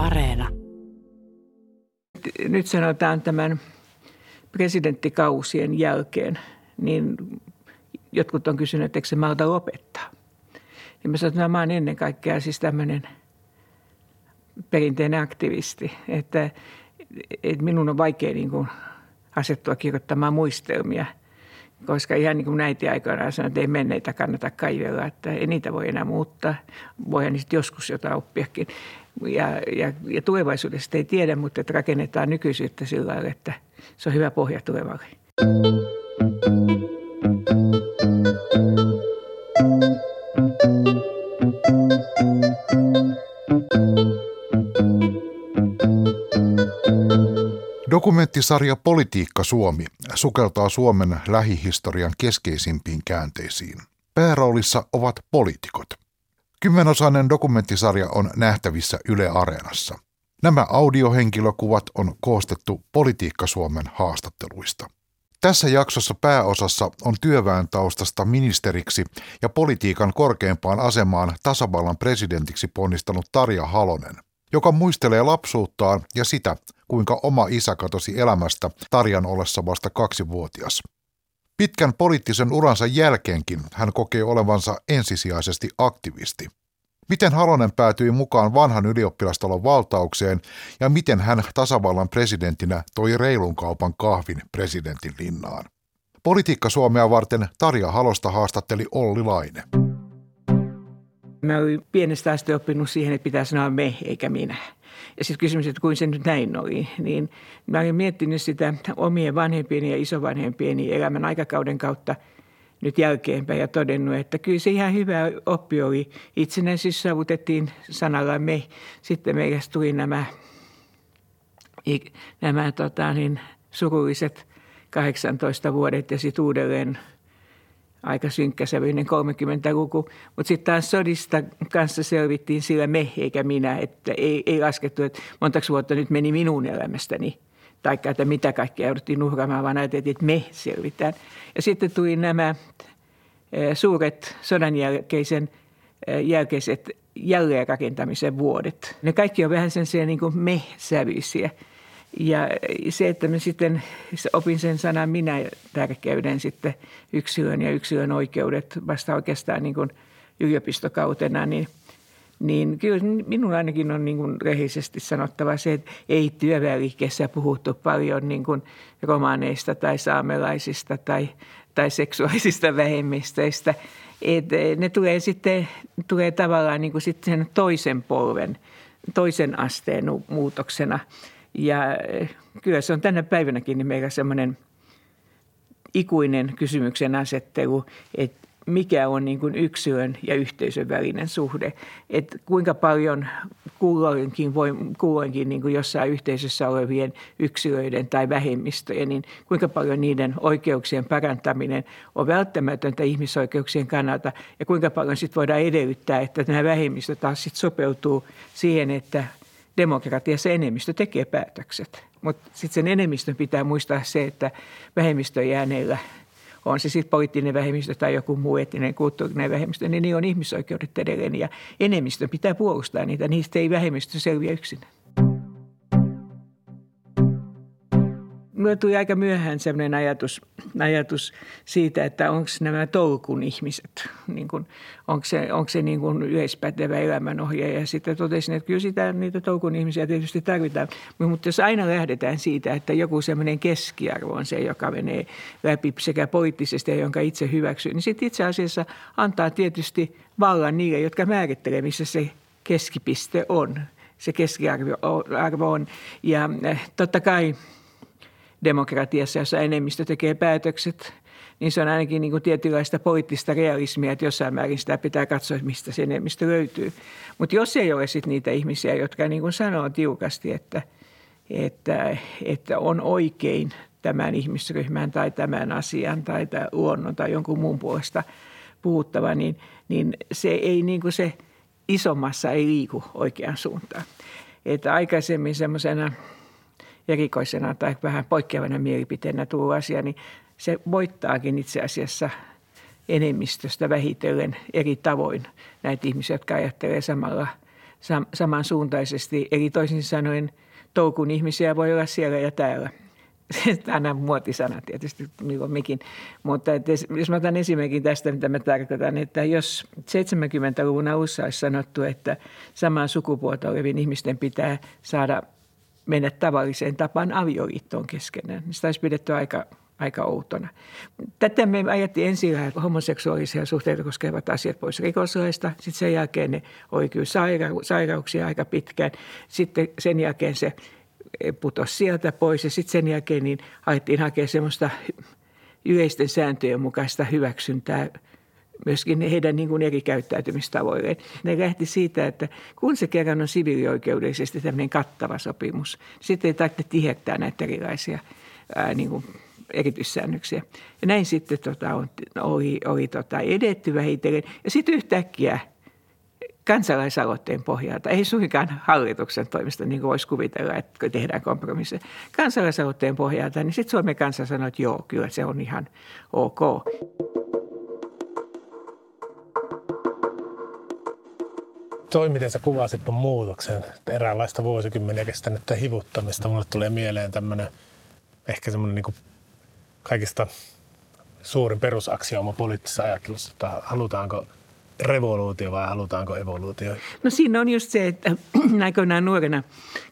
Areena. Nyt sanotaan tämän presidenttikausien jälkeen, niin jotkut on kysynyt, että eikö se malta lopettaa. Ja mä sanon, että mä oon ennen kaikkea siis tämmöinen perinteinen aktivisti, että, että minun on vaikea niin kuin asettua kirjoittamaan muistelmia – koska ihan niin kuin äiti aikoinaan sanoi, että ei menneitä kannata kaivella, että ei niitä voi enää muuttaa. Voihan niistä joskus jotain oppiakin. Ja, ja, ja tulevaisuudesta ei tiedä, mutta että rakennetaan nykyisyyttä sillä lailla, että se on hyvä pohja tulevalle. Dokumenttisarja Politiikka Suomi sukeltaa Suomen lähihistorian keskeisimpiin käänteisiin. Pääroolissa ovat poliitikot. Kymmenosainen dokumenttisarja on nähtävissä Yle Areenassa. Nämä audiohenkilökuvat on koostettu Politiikka Suomen haastatteluista. Tässä jaksossa pääosassa on työväen taustasta ministeriksi ja politiikan korkeimpaan asemaan tasavallan presidentiksi ponnistanut Tarja Halonen, joka muistelee lapsuuttaan ja sitä, kuinka oma isä katosi elämästä Tarjan ollessa vasta kaksivuotias. Pitkän poliittisen uransa jälkeenkin hän kokee olevansa ensisijaisesti aktivisti. Miten Halonen päätyi mukaan vanhan ylioppilastalon valtaukseen ja miten hän tasavallan presidenttinä toi reilun kaupan kahvin presidentin linnaan. Politiikka Suomea varten Tarja Halosta haastatteli Olli Laine. Mä olin pienestä asti oppinut siihen, että pitää sanoa me eikä minä. Ja sitten kysymys, että kuin se nyt näin oli, niin mä olin miettinyt sitä omien vanhempien ja isovanhempien elämän aikakauden kautta nyt jälkeenpäin ja todennut, että kyllä se ihan hyvä oppi oli. Itsenäisyys saavutettiin sanalla me. Sitten meille tuli nämä, nämä tota, niin, surulliset 18 vuodet ja sitten uudelleen – aika synkkäsävyinen 30-luku. Mutta sitten taas sodista kanssa selvittiin sillä me eikä minä, että ei, ei laskettu, että montako vuotta nyt meni minun elämästäni. Tai että mitä kaikkea jouduttiin uhraamaan, vaan ajateltiin, että me selvitään. Ja sitten tuli nämä eh, suuret sodan jälkeisen, eh, jälkeiset jälleenrakentamisen vuodet. Ne kaikki on vähän sen niin kuin me-sävyisiä. Ja se, että mä sitten opin sen sanan minä tärkeyden sitten yksilön ja yksilön oikeudet vasta oikeastaan niin kuin yliopistokautena, niin, niin kyllä minun ainakin on niin kuin rehellisesti sanottava se, että ei työväenliikkeessä puhuttu paljon niin kuin romaaneista tai saamelaisista tai, tai seksuaalisista vähemmistöistä. Et ne tulee sitten tulee tavallaan niin kuin sitten sen toisen polven, toisen asteen muutoksena – ja eh, kyllä se on tänä päivänäkin niin meillä semmoinen ikuinen kysymyksen asettelu, että mikä on niin kuin yksilön ja yhteisön välinen suhde. Että kuinka paljon kulloinkin, voi, kulloinkin niin kuin jossain yhteisössä olevien yksilöiden tai vähemmistöjen, niin kuinka paljon niiden oikeuksien parantaminen on välttämätöntä ihmisoikeuksien kannalta ja kuinka paljon sitten voidaan edellyttää, että nämä vähemmistöt taas sitten sopeutuu siihen, että – demokratiassa enemmistö tekee päätökset. Mutta sitten sen enemmistön pitää muistaa se, että vähemmistön jääneillä on se sitten poliittinen vähemmistö tai joku muu etninen kulttuurinen vähemmistö, niin ne on ihmisoikeudet edelleen ja enemmistön pitää puolustaa niitä. Niistä ei vähemmistö selviä yksin. Minulle tuli aika myöhään sellainen ajatus, ajatus siitä, että onko nämä tolkun ihmiset, niin onko se, onko se niin yleispätevä elämänohje. Ja sitten totesin, että kyllä sitä, niitä tolkun ihmisiä tietysti tarvitaan. Mutta jos aina lähdetään siitä, että joku sellainen keskiarvo on se, joka menee läpi sekä poliittisesti ja jonka itse hyväksyy, niin sitten itse asiassa antaa tietysti vallan niille, jotka määrittelee, missä se keskipiste on se keskiarvo on. Ja eh, totta kai demokratiassa, jossa enemmistö tekee päätökset, niin se on ainakin niin kuin tietynlaista poliittista realismia, että jossain määrin sitä pitää katsoa, mistä se enemmistö löytyy. Mutta jos ei ole sitten niitä ihmisiä, jotka niin kuin sanoo tiukasti, että, että, että on oikein tämän ihmisryhmän tai tämän asian tai tämän luonnon tai jonkun muun puolesta puhuttava, niin, niin se ei niin kuin se isommassa ei liiku oikeaan suuntaan. Että aikaisemmin semmoisena – erikoisena tai vähän poikkeavana mielipiteenä tullut asia, niin se voittaakin itse asiassa enemmistöstä vähitellen eri tavoin näitä ihmisiä, jotka ajattelee samalla samansuuntaisesti. Eli toisin sanoen toukun ihmisiä voi olla siellä ja täällä. Aina muotisana tietysti, kuin mikin. Mutta että jos mä otan esimerkin tästä, mitä mä tarkoitan, että jos 70-luvun alussa olisi sanottu, että samaa sukupuolta olevien ihmisten pitää saada mennä tavalliseen tapaan avioliittoon keskenään, sitä olisi pidetty aika aika outona. Tätä me ajettiin ensin homoseksuaalisia suhteita koskevat asiat pois rikoslaista. Sitten sen jälkeen ne kyllä saira- sairauksia aika pitkään. Sitten sen jälkeen se putosi sieltä pois ja sitten sen jälkeen niin ajettiin hakea semmoista yleisten sääntöjen mukaista hyväksyntää myöskin heidän niin kuin eri käyttäytymistavoilleen. Ne lähti siitä, että kun se kerran on siviilioikeudellisesti tämmöinen kattava sopimus, sitten ei tarvitse tihettää näitä erilaisia ää, niin kuin erityissäännöksiä. Ja näin sitten tota, oli, oli tota, edetty vähitellen. Ja sitten yhtäkkiä kansalaisaloitteen pohjalta, ei suinkaan hallituksen toimesta, niin kuin voisi kuvitella, että tehdään kompromisseja. Kansalaisaloitteen pohjalta, niin sitten Suomen kansa sanoi, että joo, kyllä se on ihan ok. Toi, miten sä kuvasit tuon muutoksen, eräänlaista vuosikymmeniä kestänyttä hivuttamista, mulle tulee mieleen tämmöinen, ehkä semmoinen niin kaikista suurin perusaksiooma poliittisessa ajattelussa, että halutaanko revoluutio vai halutaanko evoluutio? No siinä on just se, että aikoinaan nuorena,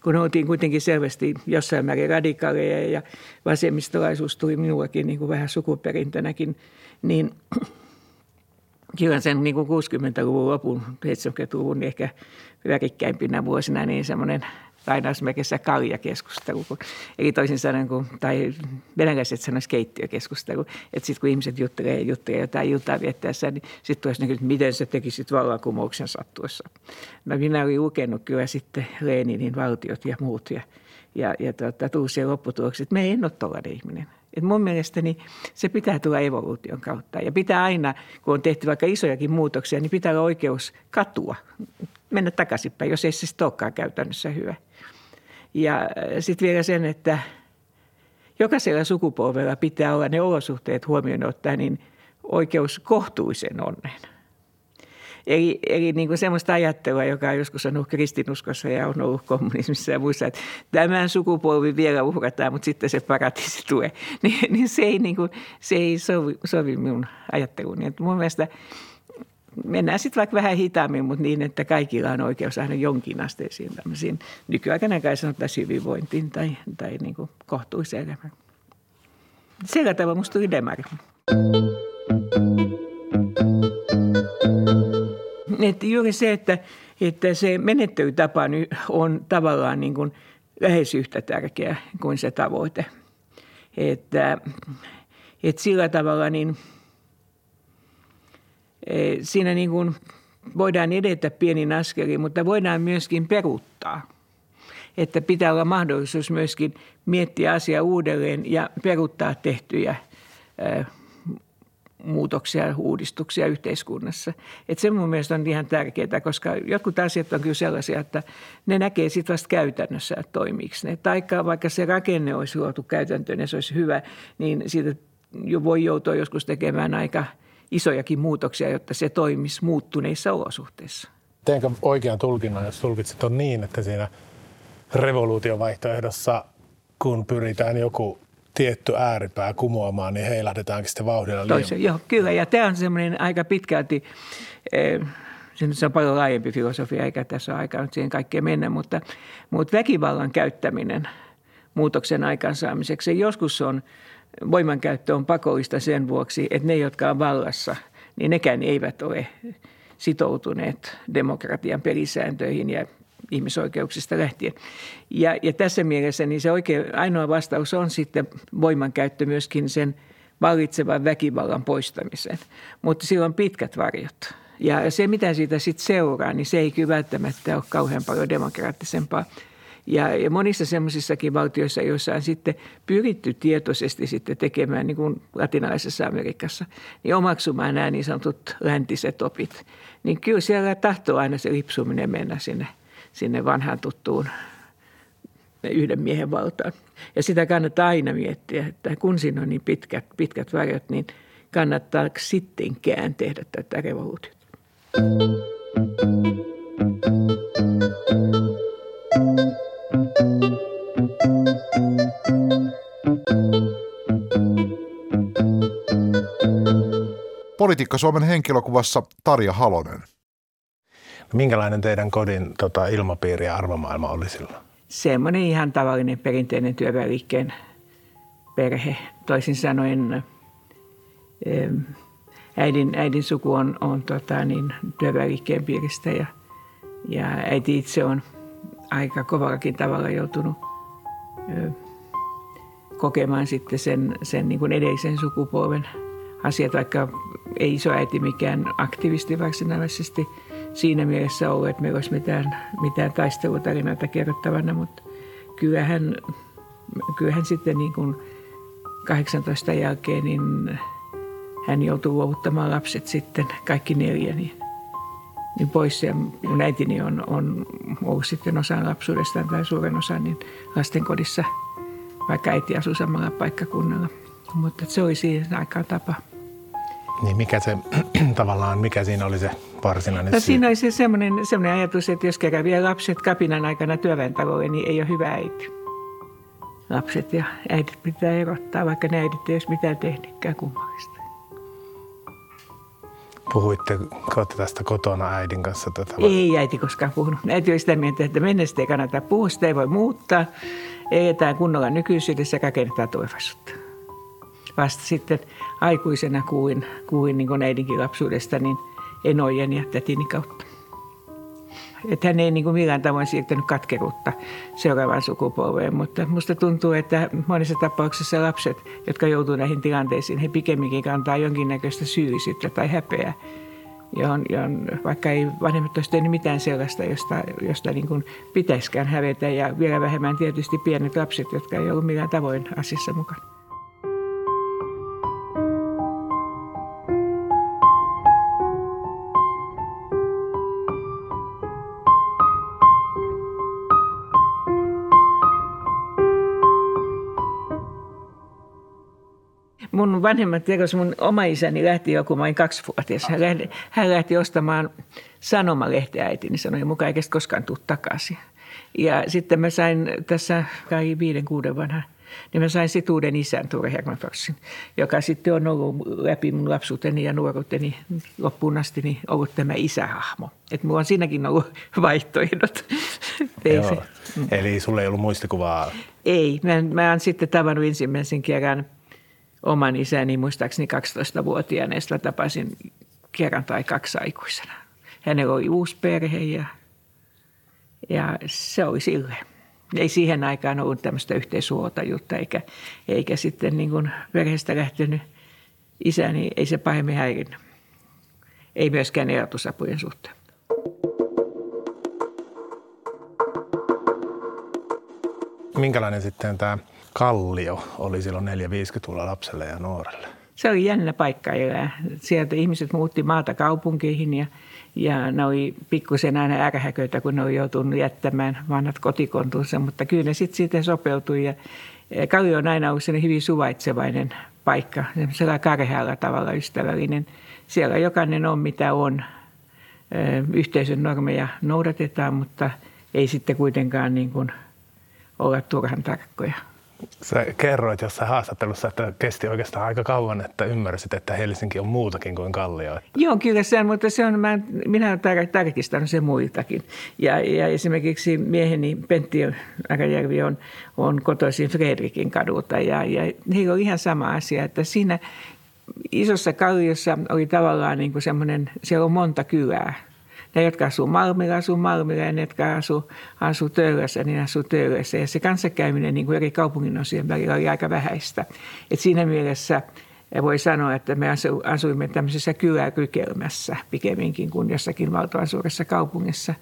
kun oltiin kuitenkin selvästi jossain määrin radikaaleja ja vasemmistolaisuus tuli minullakin niin kuin vähän sukuperintönäkin, niin kyllä sen niin kuin 60-luvun lopun, 70-luvun ehkä värikkäimpinä vuosina, niin semmoinen – lainausmerkissä kaljakeskustelu. Eli toisin sanoen, kun, tai venäläiset sanoisivat keittiökeskustelu, että sitten kun ihmiset juttelee, juttelee jotain iltaa viettäessä, niin sitten tulisi näkyä, että miten sä tekisit vallankumouksen sattuessa. No minä olin lukenut kyllä sitten Leninin valtiot ja muut ja, ja, ja tuota, tullut siihen lopputulokseen, että me ei ole tuollainen ihminen. Et mun mielestäni se pitää tulla evoluution kautta. Ja pitää aina, kun on tehty vaikka isojakin muutoksia, niin pitää olla oikeus katua, mennä takaisinpäin, jos ei se sitten olekaan käytännössä hyvä. Ja äh, sitten vielä sen, että jokaisella sukupolvella pitää olla ne olosuhteet huomioon ottaa niin oikeus kohtuisen onneen. Eli, eli niin kuin semmoista ajattelua, joka on joskus ollut kristinuskossa ja on ollut kommunismissa ja muissa, että tämän sukupolvi vielä uhrataan, mutta sitten se paratiisi tulee. Niin, niin se ei, niin kuin, se ei sovi, sovi minun ajatteluuni. Että mun mielestä mennään sitten vaikka vähän hitaammin, mutta niin, että kaikilla on oikeus aina jonkin asteisiin tämmöisiin nykyaikana kai sanottaisiin hyvinvointiin tai, tai niin kuin kohtuiseen elämään. Sillä tavalla musta tuli demari. Että juuri se, että, että se menettelytapa on tavallaan niin kuin lähes yhtä tärkeä kuin se tavoite. Että, että sillä tavalla niin – Eh, siinä niin kuin voidaan edetä pienin askelin, mutta voidaan myöskin peruuttaa. Että pitää olla mahdollisuus myöskin miettiä asiaa uudelleen ja peruuttaa tehtyjä muutoksia, uudistuksia yhteiskunnassa. Että se mun mielestä on ihan tärkeää, koska jotkut asiat on kyllä sellaisia, että ne näkee sitten vasta käytännössä, että toimiiko ne. Taikka vaikka se rakenne olisi luotu käytäntöön ja se olisi hyvä, niin siitä jo voi joutua joskus tekemään aika – isojakin muutoksia, jotta se toimisi muuttuneissa olosuhteissa. Teenkö oikean tulkinnan, jos tulkitset on niin, että siinä revoluutiovaihtoehdossa, kun pyritään joku tietty ääripää kumoamaan, niin heilahdetaankin sitten vauhdilla liian. Toisen, joo, kyllä. Ja tämä on semmoinen aika pitkälti, se on paljon laajempi filosofia, eikä tässä ole aikaa nyt siihen kaikkeen mennä, mutta, mutta väkivallan käyttäminen muutoksen aikaansaamiseksi, joskus on voimankäyttö on pakollista sen vuoksi, että ne, jotka on vallassa, niin nekään eivät ole sitoutuneet demokratian pelisääntöihin ja ihmisoikeuksista lähtien. Ja, ja tässä mielessä niin se oikein ainoa vastaus on sitten voimankäyttö myöskin sen vallitsevan väkivallan poistamiseen. Mutta sillä on pitkät varjot. Ja se, mitä siitä sitten seuraa, niin se ei kyllä välttämättä ole kauhean paljon demokraattisempaa ja, ja monissa semmoisissakin valtioissa, joissa on sitten pyritty tietoisesti sitten tekemään, niin kuin latinalaisessa Amerikassa, niin omaksumaan nämä niin sanotut läntiset opit. Niin kyllä siellä tahtoo aina se lipsuminen mennä sinne, sinne vanhaan tuttuun yhden miehen valtaan. Ja sitä kannattaa aina miettiä, että kun siinä on niin pitkät, pitkät varjot, niin kannattaa sittenkään tehdä tätä revoluutiota. Politiikka Suomen henkilökuvassa Tarja Halonen – Minkälainen teidän kodin tota, ilmapiiri ja arvomaailma oli silloin? Semmoinen ihan tavallinen perinteinen työväenliikkeen perhe. Toisin sanoen äidin, äidin suku on, on tota, niin, työväenliikkeen piiristä ja, ja äiti itse on aika kovallakin tavalla joutunut kokemaan sitten sen, sen niin kuin edellisen sukupolven asiat, vaikka ei isoäiti mikään aktivisti varsinaisesti siinä mielessä ollut, että meillä olisi mitään, mitään taistelutarinoita kerrottavana, mutta kyllähän, kyllähän sitten niin kuin 18 jälkeen niin hän joutui luovuttamaan lapset sitten, kaikki neljä, niin, niin pois. Ja mun äitini on, on ollut sitten osan lapsuudestaan tai suuren osan niin lastenkodissa, vaikka äiti asui samalla paikkakunnalla. Mutta se oli siihen aikaan tapa. Niin mikä se tavallaan, mikä siinä oli se varsinainen no, Siinä oli se semmoinen, semmoinen ajatus, että jos kerran vielä lapset kapinan aikana työväentalolle, niin ei ole hyvä äiti. Lapset ja äidit pitää erottaa, vaikka ne äidit ei olisi mitään tehnytkään kummallista. Puhuitte tästä kotona äidin kanssa? Tätä ei äiti koskaan puhunut. Äiti oli sitä mieltä, että mennestä ei kannata puhua, sitä ei voi muuttaa. Eletään kunnolla nykyisyydessä ja rakennetaan tulevaisuutta. Vasta sitten aikuisena kuin, kuin niin kuin äidinkin lapsuudesta niin enojen ja tätini kautta. Että hän ei niin kuin millään tavoin siirtänyt katkeruutta seuraavaan sukupolveen, mutta minusta tuntuu, että monissa tapauksissa lapset, jotka joutuu näihin tilanteisiin, he pikemminkin kantaa jonkinnäköistä syyllisyyttä tai häpeää. Johon, johon, vaikka ei vanhemmat olisi tehnyt mitään sellaista, josta, josta niin kuin pitäisikään hävetä ja vielä vähemmän tietysti pienet lapset, jotka ei ollut millään tavoin asiassa mukana. Mun vanhemmat tiedos, mun oma isäni lähti joku, mä olin kaksivuotias. Hän lähti, hän lähti ostamaan sanomalehtiä äiti, niin sanoi, mukaan eikä koskaan tule takaisin. Ja sitten mä sain tässä kai viiden, kuuden vanha, niin mä sain situuden isän Ture Hermanforsin, joka sitten on ollut läpi mun lapsuuteni ja nuoruuteni loppuun asti niin ollut tämä isähahmo. Että mulla on siinäkin ollut vaihtoehdot. Ei se. Eli sulle ei ollut muistikuvaa? Ei. Mä, mä oon sitten tavannut ensimmäisen kerran – oman isäni muistaakseni 12-vuotiaana ja tapasin kerran tai kaksi aikuisena. Hänellä oli uusi perhe ja, ja se oli sille. Ei siihen aikaan ollut tämmöistä yhteishuoltajuutta eikä, eikä sitten niin kuin perheestä lähtenyt isäni, niin ei se pahemmin häirinnyt. Ei myöskään erotusapujen suhteen. Minkälainen sitten tämä kallio oli silloin 450-luvulla lapselle ja nuorelle? Se oli jännä paikka elää. Sieltä ihmiset muutti maata kaupunkeihin ja, ja ne oli pikkusen aina ärhäköitä, kun ne oli joutunut jättämään vanhat kotikontunsa, mutta kyllä ne sitten siitä sopeutui ja Kallio on aina ollut hyvin suvaitsevainen paikka, sellainen karhealla tavalla ystävällinen. Siellä jokainen on mitä on. Yhteisön normeja noudatetaan, mutta ei sitten kuitenkaan niin kuin olla turhan tarkkoja. Sä kerroit jossain haastattelussa, että kesti oikeastaan aika kauan, että ymmärsit, että Helsinki on muutakin kuin Kallio. Joo, kyllä se on, mutta se on, mä, minä olen tarkistanut sen muiltakin. Ja, ja esimerkiksi mieheni Pentti Akajärvi on, on kotoisin Fredrikin kadulta ja, ja heillä on ihan sama asia, että siinä isossa kalliossa oli tavallaan niin kuin semmoinen, siellä on monta kylää ne, jotka asuu Malmilla, asuu Malmilla ja ne, jotka asuu, asuu Töölössä, niin asuu Töölössä. Ja se kanssakäyminen niin kuin eri kaupungin osien välillä oli aika vähäistä. Et siinä mielessä voi sanoa, että me asuimme tämmöisessä kyläkykelmässä pikemminkin kuin jossakin valtavan suuressa kaupungissa.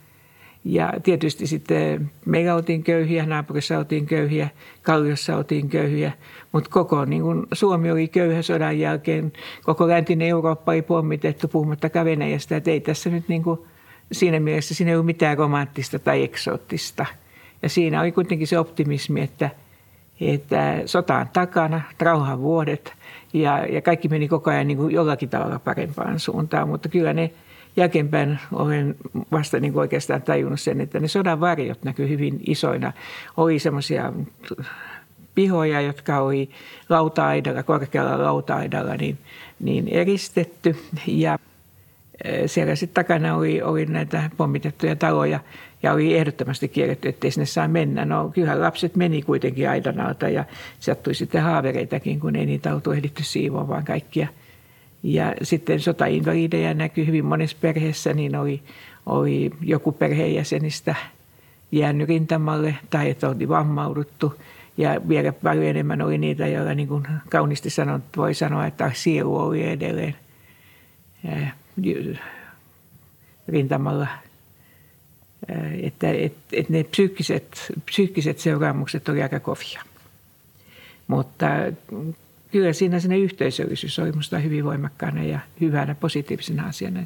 Ja tietysti sitten meillä oltiin köyhiä, naapurissa oltiin köyhiä, Kalliossa oltiin köyhiä, mutta koko niin kuin Suomi oli köyhä sodan jälkeen. Koko läntinen Eurooppa oli pommitettu puhumattakaan Venäjästä, että ei tässä nyt niin kuin – siinä mielessä siinä ei ole mitään romanttista tai eksoottista. Ja siinä oli kuitenkin se optimismi, että, että sota on takana, rauhan vuodet ja, ja kaikki meni koko ajan niin kuin jollakin tavalla parempaan suuntaan. Mutta kyllä ne jälkeenpäin olen vasta niin kuin oikeastaan tajunnut sen, että ne sodan varjot näkyy hyvin isoina. Oli semmoisia pihoja, jotka oli lauta-aidalla, korkealla lauta-aidalla niin, niin eristetty. Ja siellä sitten takana oli, oli näitä pommitettuja taloja ja oli ehdottomasti kielletty, ettei sinne saa mennä. No kyllähän lapset meni kuitenkin aidan alta ja sattui sitten haavereitakin, kun ei niitä oltu ehditty siivoa, vaan kaikkia. Ja sitten sotainvalideja näkyi hyvin monessa perheessä, niin oli, oli joku perheenjäsenistä jäänyt rintamalle tai että oli vammauduttu. Ja vielä paljon enemmän oli niitä, joilla niin kuin kauniisti sanot, voi sanoa, että sielu oli edelleen rintamalla. Että, että, että ne psyykkiset, psyykkiset seuraamukset oli aika kovia. Mutta kyllä siinä sinne yhteisöllisyys oli minusta hyvin voimakkaana ja hyvänä positiivisena asiana.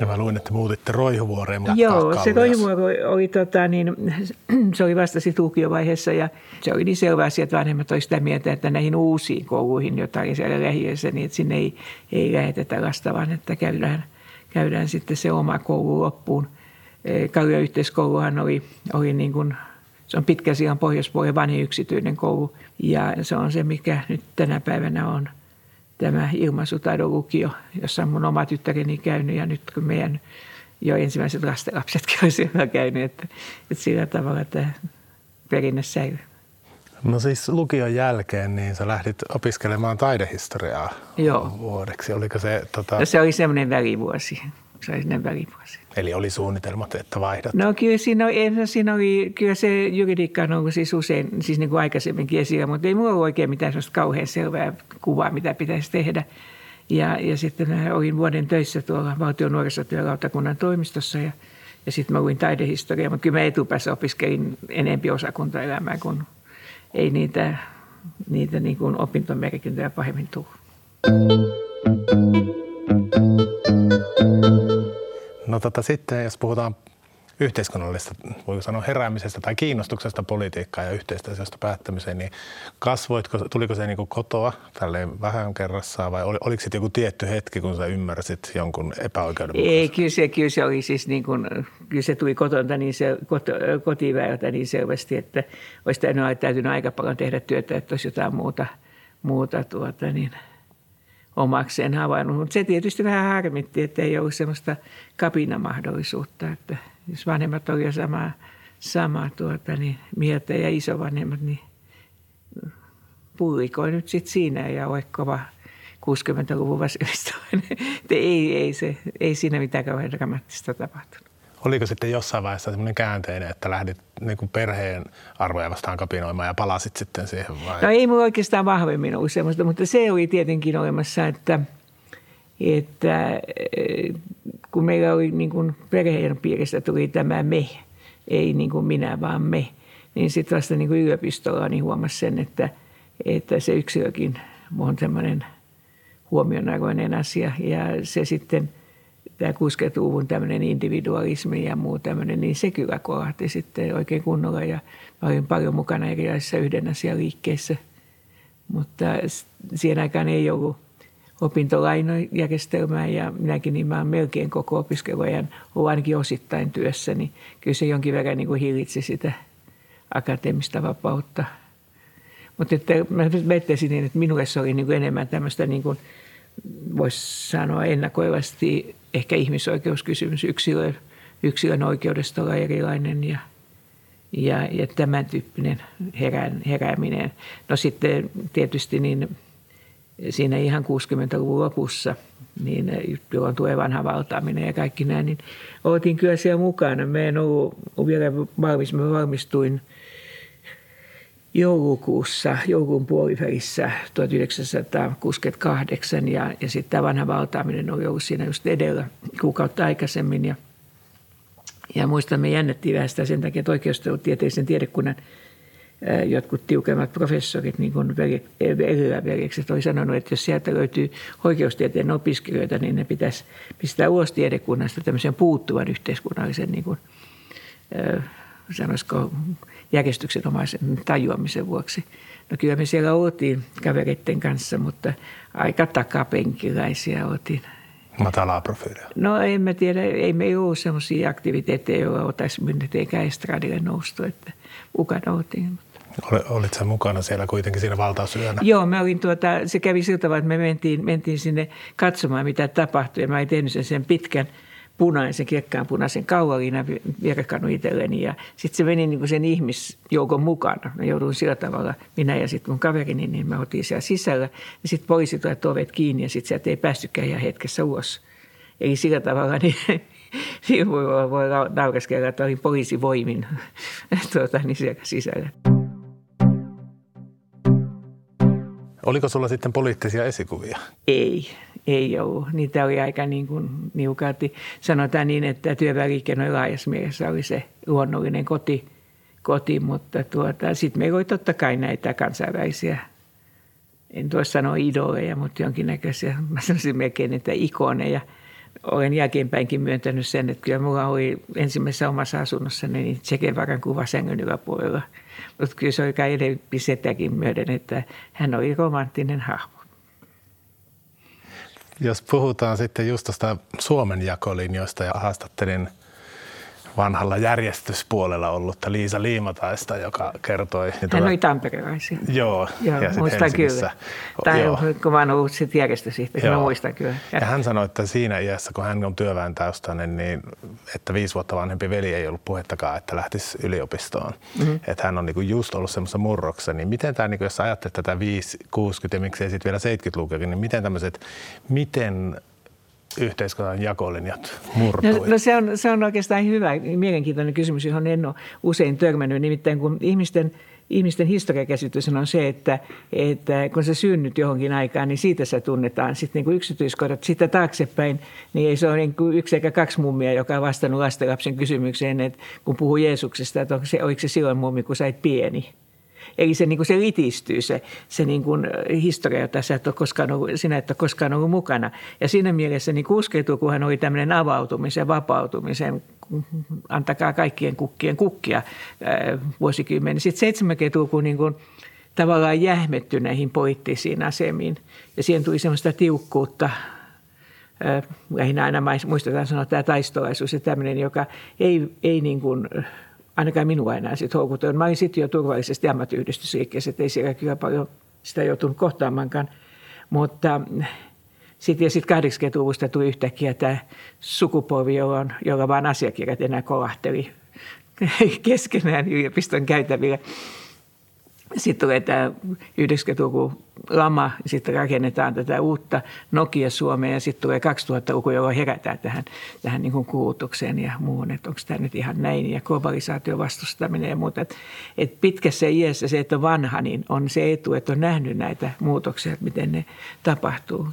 Ja mä luin, että muutitte Roihuvuoreen. Joo, se Roihuvuoro oli, oli, tota, niin, se oli vasta sitten lukiovaiheessa ja se oli niin selvä asia, että vanhemmat olivat sitä mieltä, että näihin uusiin kouluihin, joita oli siellä lähiössä, niin että sinne ei, ei lähetetä lasta, vaan että käydään, käydään sitten se oma koulu loppuun. E, Kallion yhteiskouluhan oli, oli niin kuin, se on pitkä sijaan pohjois vanhin yksityinen koulu ja se on se, mikä nyt tänä päivänä on – tämä ilmaisutaidon lukio, jossa on mun oma tyttäreni käynyt ja nyt kun meidän jo ensimmäiset lastenlapsetkin on siellä käynyt, että, että sillä tavalla tämä perinne säilyy. No siis lukion jälkeen niin sä lähdit opiskelemaan taidehistoriaa Joo. vuodeksi. Oliko se... Tota... No se oli semmoinen välivuosi. Se oli semmoinen välivuosi. Eli oli suunnitelmat, että vaihdat? No kyllä siinä, oli, siinä oli, kyllä se juridiikka on ollut siis usein, siis niin kuin aikaisemminkin esillä, mutta ei mulla ollut oikein mitään sellaista kauhean selvää kuvaa, mitä pitäisi tehdä. Ja, ja sitten olin vuoden töissä tuolla valtion nuorisotyölautakunnan toimistossa ja, ja sitten mä luin taidehistoriaa, mutta kyllä mä etupäässä opiskelin enempi osakuntaelämää, kun ei niitä, niitä niin kuin opintomerkintöjä pahemmin tullut. No tota, sitten jos puhutaan yhteiskunnallista, voiko sanoa heräämisestä tai kiinnostuksesta politiikkaa ja yhteistyöstä päättämiseen, niin kasvoitko, tuliko se niin kotoa tälleen vähän kerrassaan vai oli, oliko sitten joku tietty hetki, kun sä ymmärsit jonkun epäoikeudenmukaisuuden? Ei, kyllä se, kyllä se oli siis niin kuin, kyllä se tuli kotonta niin se, kot, kotiväyltä niin selvästi, että olisi täytynyt aika paljon tehdä työtä, että olisi jotain muuta, muuta tuota, niin – omakseen havainnut. Mutta se tietysti vähän harmitti, että ei ollut sellaista kapinamahdollisuutta, että jos vanhemmat oli jo samaa, samaa tuota, niin mieltä ja isovanhemmat, niin pullikoi nyt sitten siinä ja ole kova 60-luvun vasemmistolainen. ei, ei, se, ei siinä mitään kauhean dramaattista tapahtunut. Oliko sitten jossain vaiheessa semmoinen käänteinen, että lähdit niin kuin perheen arvoja vastaan kapinoimaan ja palasit sitten siihen vai? No ei mulla oikeastaan vahvemmin ollut semmoista, mutta se oli tietenkin olemassa, että, että eh, kun meillä oli niin kuin perheen piiristä tuli tämä me, ei niin kuin minä vaan me, niin sitten vasta niin kuin yliopistolla niin huomasi sen, että, että se yksilökin on semmoinen huomionarvoinen asia ja se sitten – tämä 60-luvun tämmöinen individualismi ja muu tämmöinen, niin se kyllä kohti sitten oikein kunnolla. Ja mä olin paljon mukana erilaisissa yhden asian liikkeissä. Mutta siihen aikaan ei ollut opintolainojärjestelmää ja minäkin niin mä olen melkein koko opiskeluajan ollut ainakin osittain työssä, niin kyllä se jonkin verran niin kuin hillitsi sitä akateemista vapautta. Mutta että mä mettesin niin, että minulle se oli niin kuin enemmän tämmöistä niin kuin, voisi sanoa ennakoivasti ehkä ihmisoikeuskysymys yksilön, yksilön oikeudesta olla erilainen ja, ja, ja tämän tyyppinen herään, herääminen. No sitten tietysti niin siinä ihan 60-luvun lopussa, niin jolloin tulee vanha valtaaminen ja kaikki näin, niin oltiin kyllä siellä mukana. Mä en ollut vielä valmis, mä valmistuin – joulukuussa, joulukuun puolivälissä 1968 ja, ja sitten tämä vanha valtaaminen oli ollut siinä just edellä kuukautta aikaisemmin ja, ja muistan, me jännettiin vähän sitä sen takia, että oikeustieteellisen tiedekunnan jotkut tiukemmat professorit, niin kuin veljekset, oli sanonut, että jos sieltä löytyy oikeustieteen opiskelijoita, niin ne pitäisi pistää ulos tiedekunnasta tämmöisen puuttuvan yhteiskunnallisen, niin kuin, sanoisiko, järjestyksenomaisen tajuamisen vuoksi. No kyllä me siellä oltiin kavereiden kanssa, mutta aika takapenkiläisiä oltiin. Matalaa profiilia. No en mä tiedä, ei me ole sellaisia aktiviteetteja, joilla oltaisiin mennyt eikä estradille noustu, että mukana oltiin. Olit sä mukana siellä kuitenkin siinä valtausyönä? Joo, mä olin tuota, se kävi sillä tavalla, että me mentiin, mentiin sinne katsomaan, mitä tapahtui. Ja mä olin tehnyt sen, sen pitkän punaisen, kiekkaan punaisen kaulaliina vierekannut itselleni. Ja sitten se meni niin kuin sen ihmisjoukon mukana. Mä jouduin sillä tavalla, minä ja sitten mun kaverini, niin mä otin siellä sisällä. Ja sitten poliisi tulee ovet kiinni ja sitten sieltä ei päästykään ihan hetkessä ulos. Eli sillä tavalla niin siinä voi, voi nauraskella, että olin poliisivoimin tuota, niin siellä sisällä. Oliko sulla sitten poliittisia esikuvia? Ei, ei ollut. Niitä oli aika niin kuin niukalti. Sanotaan niin, että työväliike noin laajassa mielessä oli se luonnollinen koti, koti mutta tuota, sitten meillä oli totta kai näitä kansainvälisiä, en tuossa sanoa idoleja, mutta jonkinnäköisiä, mä sanoisin melkein, että ikoneja. Olen jälkeenpäinkin myöntänyt sen, että kyllä mulla oli ensimmäisessä omassa asunnossani niin Tsekevaran kuva sängyn yläpuolella – mutta kyllä se oli kai sitäkin myöden, että hän oli romanttinen hahmo. Jos puhutaan sitten just tuosta Suomen jakolinjoista ja haastattelin – vanhalla järjestyspuolella ollutta Liisa Liimataista, joka kertoi... Hän oli tamperelaisia. Joo, joo ja muistan kyllä. Tai joo. kun mä oon ollut sitten järjestösihteeri, mä muistan kyllä. Ja. ja hän sanoi, että siinä iässä, kun hän on työväen taustainen, niin että viisi vuotta vanhempi veli ei ollut puhettakaan, että lähtisi yliopistoon. Mm-hmm. Että hän on niinku just ollut semmoisessa murroksessa. Niin miten tämä, niinku, jos ajattelet tätä 5, 60 ja miksei sitten vielä 70-lukuakin, niin miten tämmöiset, miten yhteiskunnan jakolinjat murtui? No, no se, on, se on oikeastaan hyvä, mielenkiintoinen kysymys, johon en ole usein törmännyt. Nimittäin kun ihmisten, ihmisten historiakäsitys on se, että, että kun sä synnyt johonkin aikaan, niin siitä sä tunnetaan sitten niin kuin yksityiskohdat. Sitä taaksepäin, niin ei se ole niin kuin yksi eikä kaksi mummia, joka on vastannut lastenlapsen kysymykseen, että kun puhuu Jeesuksesta, että onko se, oliko se silloin mummi, kun sä et pieni. Eli se, niin kuin se litistyy se, se niin kuin historia, jota sä et ole koskaan ollut, sinä et ole koskaan ollut mukana. Ja siinä mielessä niin 60-lukuhan oli tämmöinen avautumisen, vapautumisen, antakaa kaikkien kukkien kukkia vuosikymmenen. Sitten 70-luku niin kuin, tavallaan jähmetty näihin poliittisiin asemiin. Ja siihen tuli semmoista tiukkuutta, lähinnä aina muistetaan sanoa tämä taistolaisuus ja tämmöinen, joka ei, ei niin kuin ainakaan minua enää sitten houkutellut. Mä olin sitten jo turvallisesti ammattiyhdistysliikkeessä, että ei siellä kyllä paljon sitä joutunut kohtaamankaan. Mutta sitten sit 80-luvusta tuli yhtäkkiä tämä sukupolvi, jolla, jolla vaan asiakirjat enää kolahteli keskenään yliopiston käytävillä. Sitten tulee tämä 90-luvun lama, sitten rakennetaan tätä uutta Nokia Suomea ja sitten tulee 2000-luku, jolloin herätään tähän, tähän niin kuin kulutukseen ja muuhun, että onko tämä nyt ihan näin ja globalisaation vastustaminen ja muuta. Et, et pitkässä iässä se, että on vanha, niin on se etu, että on nähnyt näitä muutoksia, että miten ne tapahtuu.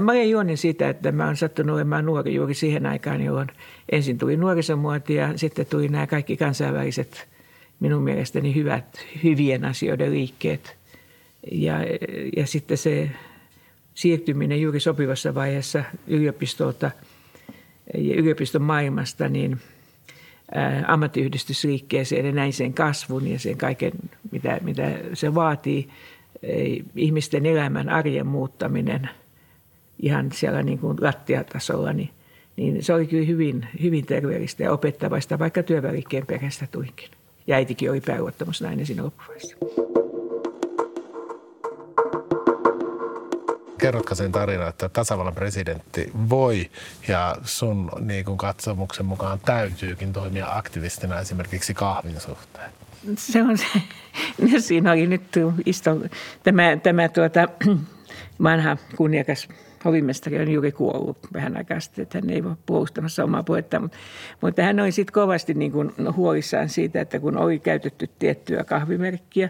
Mä olen juonin siitä, että mä olen sattunut olemaan nuori juuri siihen aikaan, jolloin ensin tuli nuorisomuoti ja sitten tuli nämä kaikki kansainväliset minun mielestäni hyvät, hyvien asioiden liikkeet – ja, ja sitten se siirtyminen juuri sopivassa vaiheessa yliopistolta ja yliopiston maailmasta niin ammattiyhdistysliikkeeseen ja näin sen kasvun ja sen kaiken, mitä, mitä se vaatii. Ihmisten elämän arjen muuttaminen ihan siellä niin kuin lattiatasolla, niin, niin se oli kyllä hyvin, hyvin terveellistä ja opettavaista, vaikka työväliikkeen perästä tuinkin. Ja äitikin oli pääluottamusnainen siinä loppuvaiheessa. kerrotko sen tarinan, että tasavallan presidentti voi ja sun niin kuin katsomuksen mukaan täytyykin toimia aktivistina esimerkiksi kahvin suhteen? Se on se. No, siinä oli nyt isto, tämä, tämä tuota, vanha kunniakas hovimestari on juuri kuollut vähän aikaa sitten, että hän ei voi puolustamassa omaa puhetta, mutta, mutta hän oli sitten kovasti niin kuin huolissaan siitä, että kun oli käytetty tiettyä kahvimerkkiä,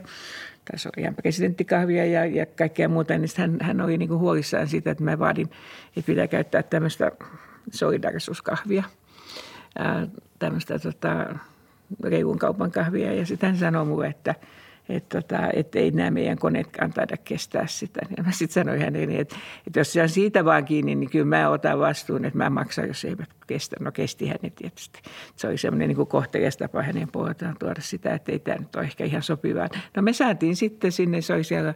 tässä oli ihan presidenttikahvia ja, ja kaikkea muuta, niin hän, hän oli niin kuin huolissaan siitä, että mä vaadin, että pitää käyttää tämmöistä solidarisuuskahvia, tämmöistä tota, reilun kaupan kahvia. Ja sitten hän sanoi mulle, että – että, tota, että ei nämä meidän koneetkaan taida kestää sitä. Ja mä sitten sanoin hänelle, että, että jos se on siitä vaan kiinni, niin kyllä mä otan vastuun, että mä maksan, jos eivät kestä. No kesti hänen tietysti. Se oli semmoinen niin kohtelias tapa hänen puoleltaan tuoda sitä, että ei tämä nyt ole ehkä ihan sopivaa. No me saatiin sitten sinne, se oli siellä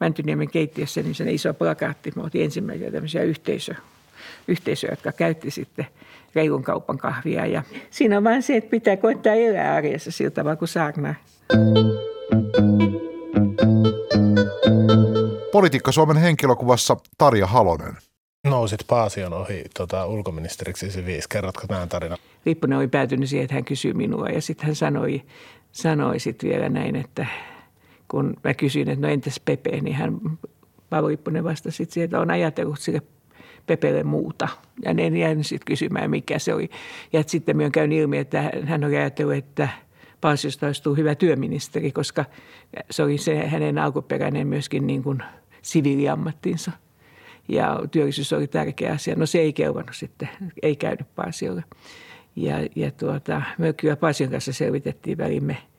Mäntyniemen keittiössä, niin se iso plakaatti. Me oltiin ensimmäisiä tämmöisiä yhteisö, yhteisöjä, jotka käytti sitten reilun kaupan kahvia. Ja siinä on vain se, että pitää koettaa elää arjessa sillä tavalla kuin saarnaa. Politiikka Suomen henkilökuvassa Tarja Halonen. Nousit Paasion ohi tota, ulkoministeriksi viisi. Kerrotko tämän tarinan? Lipponen oli päätynyt siihen, että hän kysyi minua ja sitten hän sanoi, sanoi sit vielä näin, että kun mä kysyin, että no entäs Pepe, niin hän, Paavo Lipponen vastasi siihen, että on ajatellut sille Pepelle muuta. Ja en jäänyt sitten kysymään, mikä se oli. Ja sitten minä käyn ilmi, että hän oli ajatellut, että Paasiosta olisi hyvä työministeri, koska se oli se hänen alkuperäinen myöskin niin kuin siviiliammattinsa. Ja työllisyys oli tärkeä asia. No se ei kelvannut sitten, ei käynyt Paasiolle. Ja, ja tuota, me kyllä Paasion kanssa selvitettiin välimme –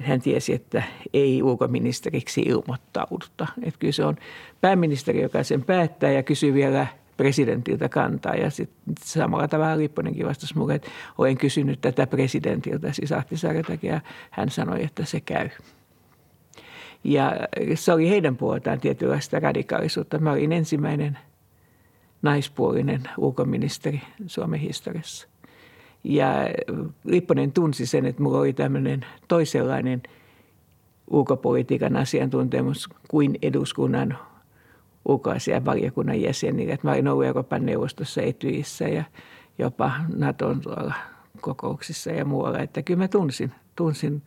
hän tiesi, että ei ulkoministeriksi ilmoittauduta. Että kyllä se on pääministeri, joka sen päättää ja kysyy vielä presidentiltä kantaa. Ja sitten samalla tavalla Lipponenkin vastasi mulle, että olen kysynyt tätä presidentiltä, siis Ahtisaareltakin, ja hän sanoi, että se käy. Ja se oli heidän puoleltaan tietynlaista radikaalisuutta. Mä olin ensimmäinen naispuolinen ulkoministeri Suomen historiassa. Ja Lipponen tunsi sen, että mulla oli tämmöinen toisenlainen ulkopolitiikan asiantuntemus kuin eduskunnan ulkoasian valiokunnan jäsenille. Mä olin ollut Euroopan neuvostossa Etyissä ja jopa Naton kokouksissa ja muualla. Että kyllä mä tunsin, tunsin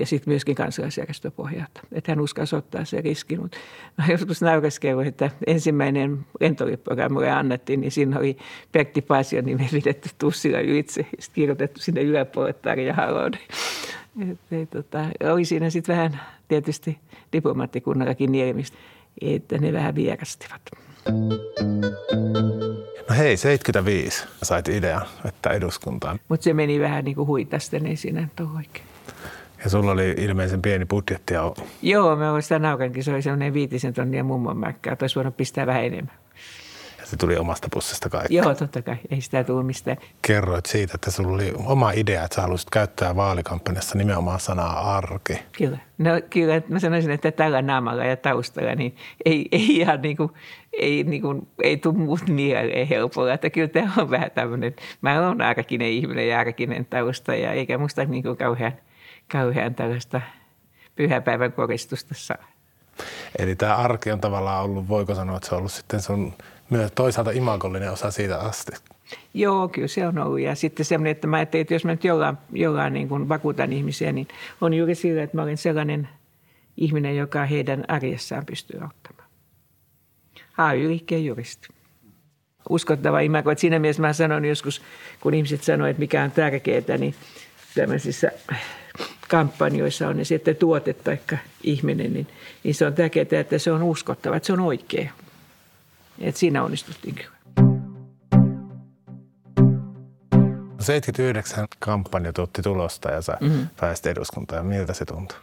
ja sitten myöskin kansalaisjärjestöpohjalta. Että hän uskalsi ottaa se riski. Mutta mä joskus naureskellut, että ensimmäinen lentolippu, joka mulle annettiin, niin siinä oli Pertti Paasion nimi pidetty tussilla ylitse. Sitten kirjoitettu sinne yläpuolelle Tarja Halonen. tota, oli siinä sitten vähän tietysti diplomaattikunnallakin nielemistä, että ne vähän vierastivat. No hei, 75 sait idean, että eduskuntaan. Mutta se meni vähän niin kuin huitasten, ei siinä oikein. Ja sulla oli ilmeisen pieni budjetti. Ja... Joo, mä voin sitä naukankin. Se oli semmoinen viitisen tonnia mummon mäkkää. Olisi voinut pistää vähän enemmän. Se tuli omasta pussista kaikki. Joo, totta kai. Ei sitä tule mistään. Kerroit siitä, että sulla oli oma idea, että sä haluaisit käyttää vaalikampanjassa nimenomaan sanaa arki. Kyllä. No kyllä, mä sanoisin, että tällä naamalla ja taustalla niin ei, ei ihan niin kuin, ei, niin kuin, ei tule muut mieleen helpolla. Että kyllä tämä on vähän tämmöinen, mä olen arkinen ihminen ja arkinen tausta ja eikä musta niin kuin kauhean – kauhean tällaista pyhäpäivän koristusta saa. Eli tämä arki on tavallaan ollut, voiko sanoa, että se on ollut sitten sun myös toisaalta imagollinen osa siitä asti? Joo, kyllä se on ollut. Ja sitten semmoinen, että mä ajattelin, että jos mä nyt jollain, jollain niin kuin vakuutan ihmisiä, niin on juuri sillä, että mä olen sellainen ihminen, joka heidän arjessaan pystyy auttamaan. AY-liikkeen juristi. Uskottava imago. Että siinä mielessä mä sanon joskus, kun ihmiset sanoo, että mikä on tärkeää, niin tämmöisissä kampanjoissa on ne sitten tuote tai ihminen, niin, niin se on tärkeää, että se on uskottava, että se on oikea. Että siinä onnistuttiin kyllä. 79 kampanja tuotti tulosta ja sä mm-hmm. pääsit eduskuntaan. Miltä se tuntui?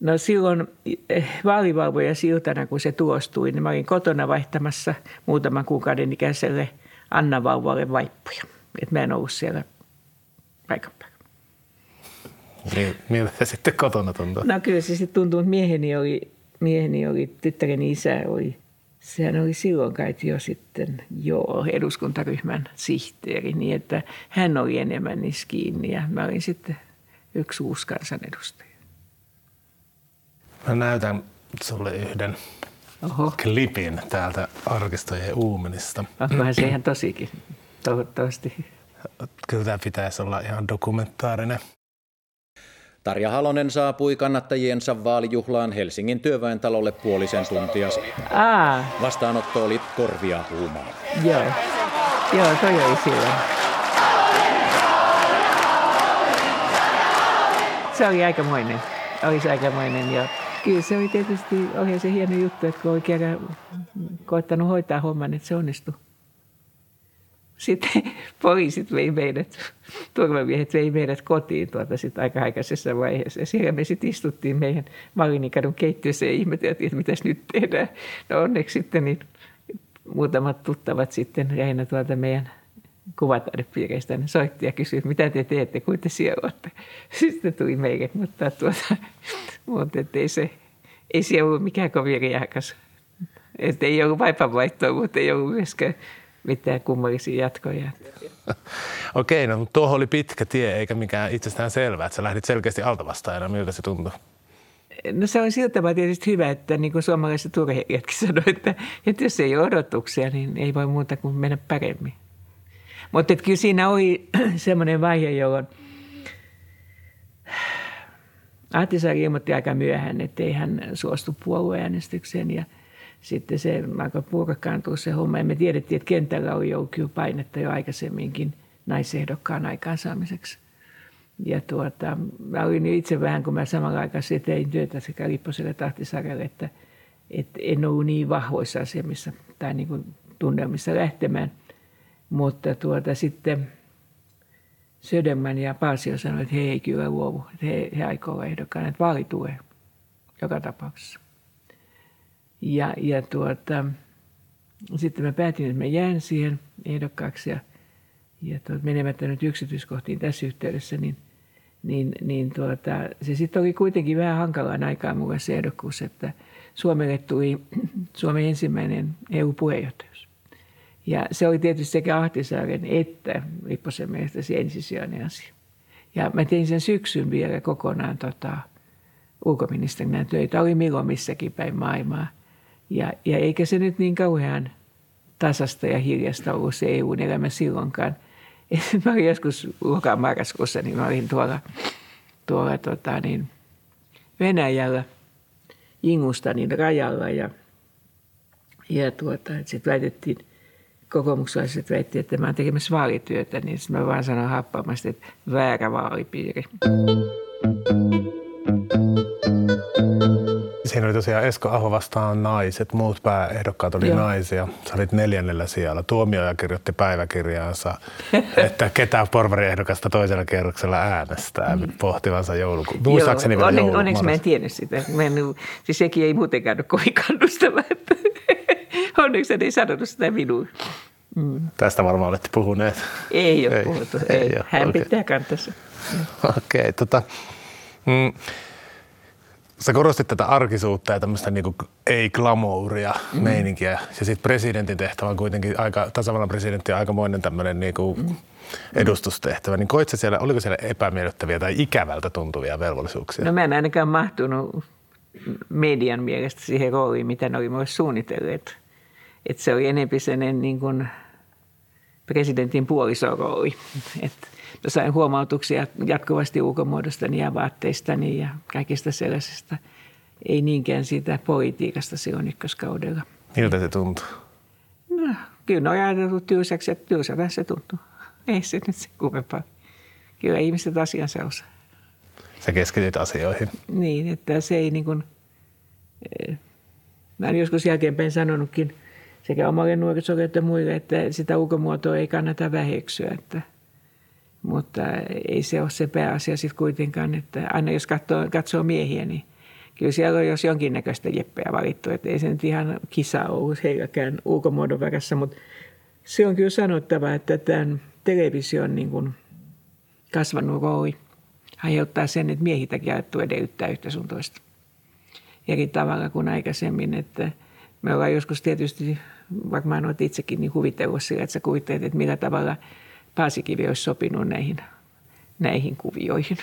No silloin eh, vaalivalvoja siltana, kun se tuostui, niin mä olin kotona vaihtamassa muutaman kuukauden ikäiselle Anna vauvalle vaippuja. Että mä en ollut siellä paikan päällä. Miltä se sitten kotona tuntuu? No kyllä se sitten tuntuu, että mieheni oli, mieheni oli tyttäreni isä oli, sehän oli silloin kai jo sitten jo eduskuntaryhmän sihteeri, niin että hän oli enemmän niissä kiinni ja mä olin sitten yksi uusi kansanedustaja. Mä näytän sulle yhden Oho. klipin täältä arkistojen uumenista. Onkohan se ihan tosikin, toivottavasti. Kyllä tämä pitäisi olla ihan dokumentaarinen. Tarja Halonen saapui kannattajiensa vaalijuhlaan Helsingin työväentalolle puolisen tuntia sitten. Aa. Vastaanotto oli korvia huumaa. Joo, Joo toi oli silloin. Se oli aikamoinen. Olisi aikamoinen, joo. Kyllä se oli tietysti, oli se hieno juttu, että kun oli kerran koittanut hoitaa homman, että se onnistui sitten poliisit vei meidät, turvamiehet vei meidät kotiin tuota sitten aika aikaisessa vaiheessa. Ja siellä me sitten istuttiin meidän Marinikadun keittiössä ja ihmeteltiin, että mitäs nyt tehdään. No onneksi sitten niin muutamat tuttavat sitten lähinnä tuolta meidän kuvataidepiireistä, ne soitti ja kysyi, mitä te teette, kun te siellä olette. Sitten tuli meille, mutta, tuota, mutta ei, se, ei siellä ollut mikään kovin riakas. Että ei ollut vaipanvaihtoa, mutta ei ollut myöskään mitään kummallisia jatkoja. Okei, no tuohon oli pitkä tie eikä mikään itsestään selvää, että sä lähdit selkeästi altavastaajana. Miltä se tuntui? No se on siltä tavalla tietysti hyvä, että niin kuin suomalaiset urheilijatkin sanoivat, että, että jos ei ole odotuksia, niin ei voi muuta kuin mennä paremmin. Mutta kyllä siinä oli semmoinen vaihe, jolloin Ahtisaari ilmoitti aika myöhään, että ei hän suostu puolueäänestykseen ja sitten se alkoi purkaantua se homma. Ja me tiedettiin, että kentällä oli jo kyllä painetta jo aikaisemminkin naisehdokkaan aikaansaamiseksi. Ja tuota, mä olin itse vähän, kun mä samalla aikaa tein työtä sekä Lipposelle että Ahtisaarelle, että, että en ollut niin vahvoissa asemissa tai niin kuin tunnelmissa lähtemään. Mutta tuota, sitten Söderman ja Paasio sanoivat, että he ei kyllä luovu, että he, he aikoo olla ehdokkaan, että vaali tulee joka tapauksessa. Ja, ja tuota, sitten mä päätin, että mä jään siihen ehdokkaaksi ja, ja tuota, menemättä nyt yksityiskohtiin tässä yhteydessä, niin, niin, niin tuota, se sitten oli kuitenkin vähän hankalaan aikaa mulle se ehdokkuus, että Suomelle tuli Suomen ensimmäinen EU-puheenjohtajuus. Ja se oli tietysti sekä Ahtisaaren että Lipposen mielestä se ensisijainen asia. Ja mä tein sen syksyn vielä kokonaan tota, ulkoministerinä töitä. Oli milloin missäkin päin maailmaa. Ja, ja eikä se nyt niin kauhean tasasta ja hiljasta ollut se EU-elämä silloinkaan. mä olin joskus lokaan marraskuussa, niin mä olin tuolla, tuolla tota, niin Venäjällä Ingustanin rajalla ja, ja tuota, sitten väitettiin, kokoomukselaiset väitti, että mä oon tekemässä vaalityötä, niin sitten mä vaan sanoin happaamasti, että väärä vaalipiiri. Oli tosiaan Esko Aho vastaan naiset, muut pääehdokkaat oli Joo. naisia. Sä olit neljännellä siellä. Tuomioja kirjoitti päiväkirjaansa, että ketä porvariehdokasta toisella kerroksella äänestää mm. pohtivansa joulukuun. Muistaakseni vielä onne, Onneksi mä en tiennyt sitä. Mä en, siis sekin ei muuten käynyt kovin kannustavaa. Onneksi ei sanonut sitä minuun. Mm. Tästä varmaan olette puhuneet. Ei ole ei, puhuttu. Ei, ei ole. Hän okay. pitää kantaa Okei, okay, tota, mm, sä korostit tätä arkisuutta ja tämmöistä niinku ei-glamouria mm. meininkiä. Ja sitten presidentin tehtävä on kuitenkin aika, tasavallan presidentti on aikamoinen tämmöinen niinku mm. edustustehtävä. Niin koit siellä, oliko siellä epämiellyttäviä tai ikävältä tuntuvia velvollisuuksia? No mä en ainakaan mahtunut median mielestä siihen rooliin, mitä ne oli myös suunnitelleet. Että se oli enempi sen niin kuin presidentin puolisorooli. Että sain huomautuksia jatkuvasti ulkomuodostani ja vaatteistani ja kaikista sellaisesta. Ei niinkään siitä politiikasta silloin ykköskaudella. Miltä se tuntuu? No, kyllä on ajateltu tylsäksi, että tylsältä se tuntuu. Ei se nyt se kummempaa. Kyllä ihmiset asiansa osaa. Sä keskityt asioihin. Niin, että se ei niin kuin, eh, mä olen joskus jälkeenpäin sanonutkin sekä omalle nuorisolle että muille, että sitä ulkomuotoa ei kannata väheksyä. Että, mutta ei se ole se pääasia sitten kuitenkaan, että aina jos katsoo, katsoo miehiä, niin kyllä siellä on jos jonkinnäköistä jeppeä valittu. Että ei se nyt ihan kisa ollut heilläkään ulkomuodon värässä, mutta se on kyllä sanottava, että tämän television niin kuin kasvanut rooli – aiheuttaa sen, että miehiltäkin ajattelu edellyttää yhtä sun toista. Eri tavalla kuin aikaisemmin, että me ollaan joskus tietysti, varmaan olet itsekin niin huvitellut sillä, että sä kuvittelet, että millä tavalla Paasikivi olisi sopinut näihin, näihin kuvioihin.